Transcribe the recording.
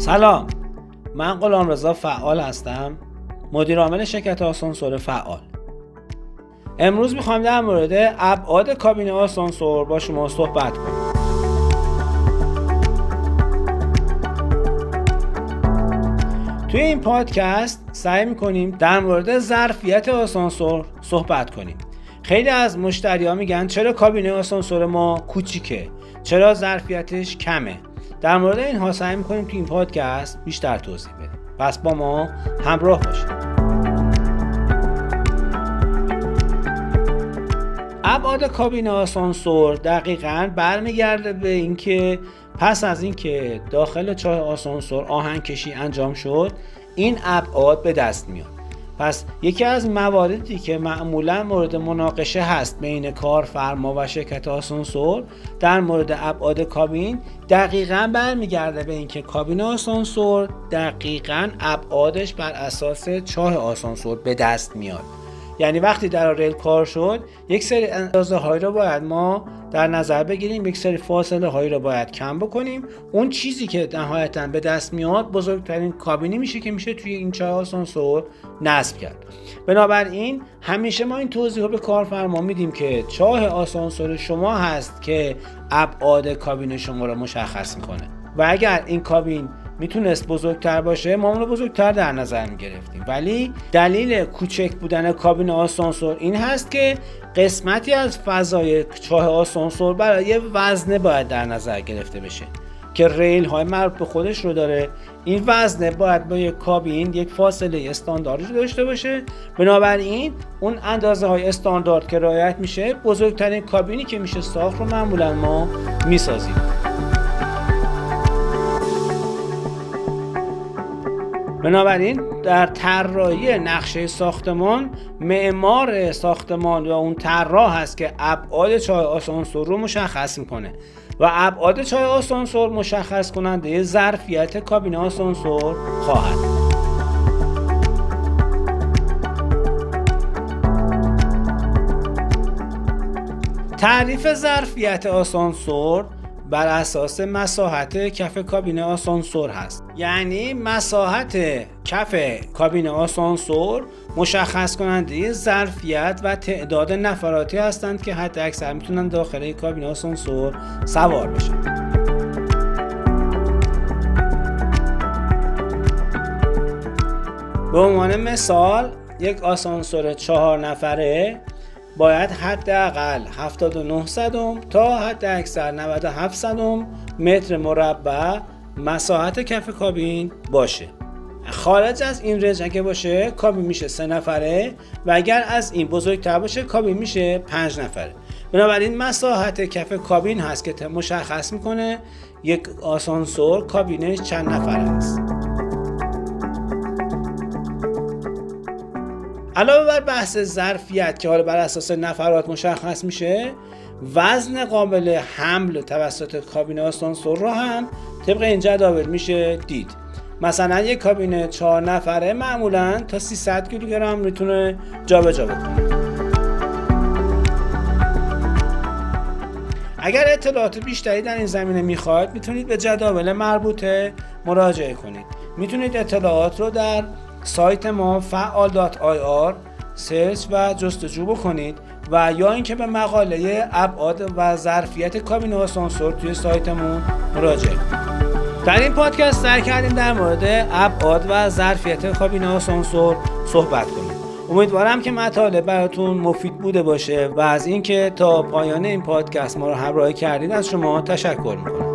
سلام. من غلام رضا فعال هستم. مدیر عامل شرکت آسانسور فعال. امروز می‌خوام در مورد ابعاد کابین آسانسور با شما صحبت کنم. توی این پادکست سعی می‌کنیم در مورد ظرفیت آسانسور صحبت کنیم. خیلی از مشتری میگن چرا کابین آسانسور ما کوچیکه؟ چرا ظرفیتش کمه؟ در مورد اینها سعی می‌کنیم تو این پادکست بیشتر توضیح بدیم. پس با ما همراه باشید. ابعاد کابین آسانسور دقیقا برمیگرده به اینکه پس از اینکه داخل چاه آسانسور آهن کشی انجام شد این ابعاد به دست میاد. پس یکی از مواردی که معمولا مورد مناقشه هست بین کارفرما و شرکت آسانسور در مورد ابعاد کابین دقیقا برمیگرده به اینکه کابین آسانسور دقیقا ابعادش بر اساس چاه آسانسور به دست میاد. یعنی وقتی در ریل کار شد یک سری اندازه هایی رو باید ما در نظر بگیریم یک سری فاصله هایی رو باید کم بکنیم. اون چیزی که نهایتا به دست میاد بزرگترین کابینی میشه که میشه توی این چاه آسانسور نصب کرد. بنابراین همیشه ما این توضیح رو به کارفرما میدیم که چاه آسانسور شما هست که ابعاد کابین شما رو مشخص می‌کنه. و اگر این کابین می‌تونست بزرگتر باشه ما اون بزرگتر در نظر می‌گرفتیم. ولی دلیل کوچک بودن کابین آسانسور این هست که قسمتی از فضای چاه آسانسور برای وزنه باید در نظر گرفته بشه که ریل های مربوط به خودش رو داره. این وزنه باید با یک کابین یک فاصله استانداردی داشته باشه. بنابراین اون اندازه های استاندارد که رعایت میشه بزرگترین کابینی که میشه ساخت رو معمولا ما می‌سازیم. بنابراین در طراحی نقشه ساختمان معمار ساختمان و اون طراح هست که ابعاد چای آسانسور رو مشخص می‌کنه. و ابعاد چای آسانسور مشخص کننده ظرفیت کابین آسانسور خواهد تعریف ظرفیت آسانسور بر اساس مساحت کف کابین آسانسور هست. یعنی مساحت کف کابین آسانسور مشخص کننده ظرفیت و تعداد نفراتی هستند که حتی اکثر می‌تونن داخل کابین آسانسور سوار بشن. به عنوان مثال یک آسانسور چهار نفره باید حداقل 79 صدم تا حد اکثر 97 صدم متر مربع مساحت کف کابین باشه. خارج از این رنج اگه باشه کابین میشه سه نفره و اگر از این بزرگتر باشه کابین میشه پنج نفره. بنابراین مساحت کف کابین هست که مشخص می‌کنه یک آسانسور کابینش چند نفره است. علاوه بر بحث ظرفیت که حالا بر اساس نفرات مشخص میشه وزن قابل حمل توسط کابین آسانسور رو هم طبق این جداول میشه. دید. مثلا یک کابین چهار نفره معمولا تا 300 کیلوگرم می‌تونه جابجا بکنه. اگر اطلاعات بیشتری در این زمینه می‌خواید می‌تونید به جداول مربوطه مراجعه کنید. می‌تونید اطلاعات رو در سایت ما فعال.ir سرچ و جستجو بکنید و یا اینکه به مقاله ابعاد و ظرفیت کابین آسانسور توی سایتمون مراجعه کنید. در این پادکست سعی کردیم در مورد ابعاد و ظرفیت کابین آسانسور صحبت کنیم. امیدوارم که مطالب براتون مفید بوده باشه و از اینکه تا پایان این پادکست ما رو همراهی کردید از شما تشکر می‌کنم.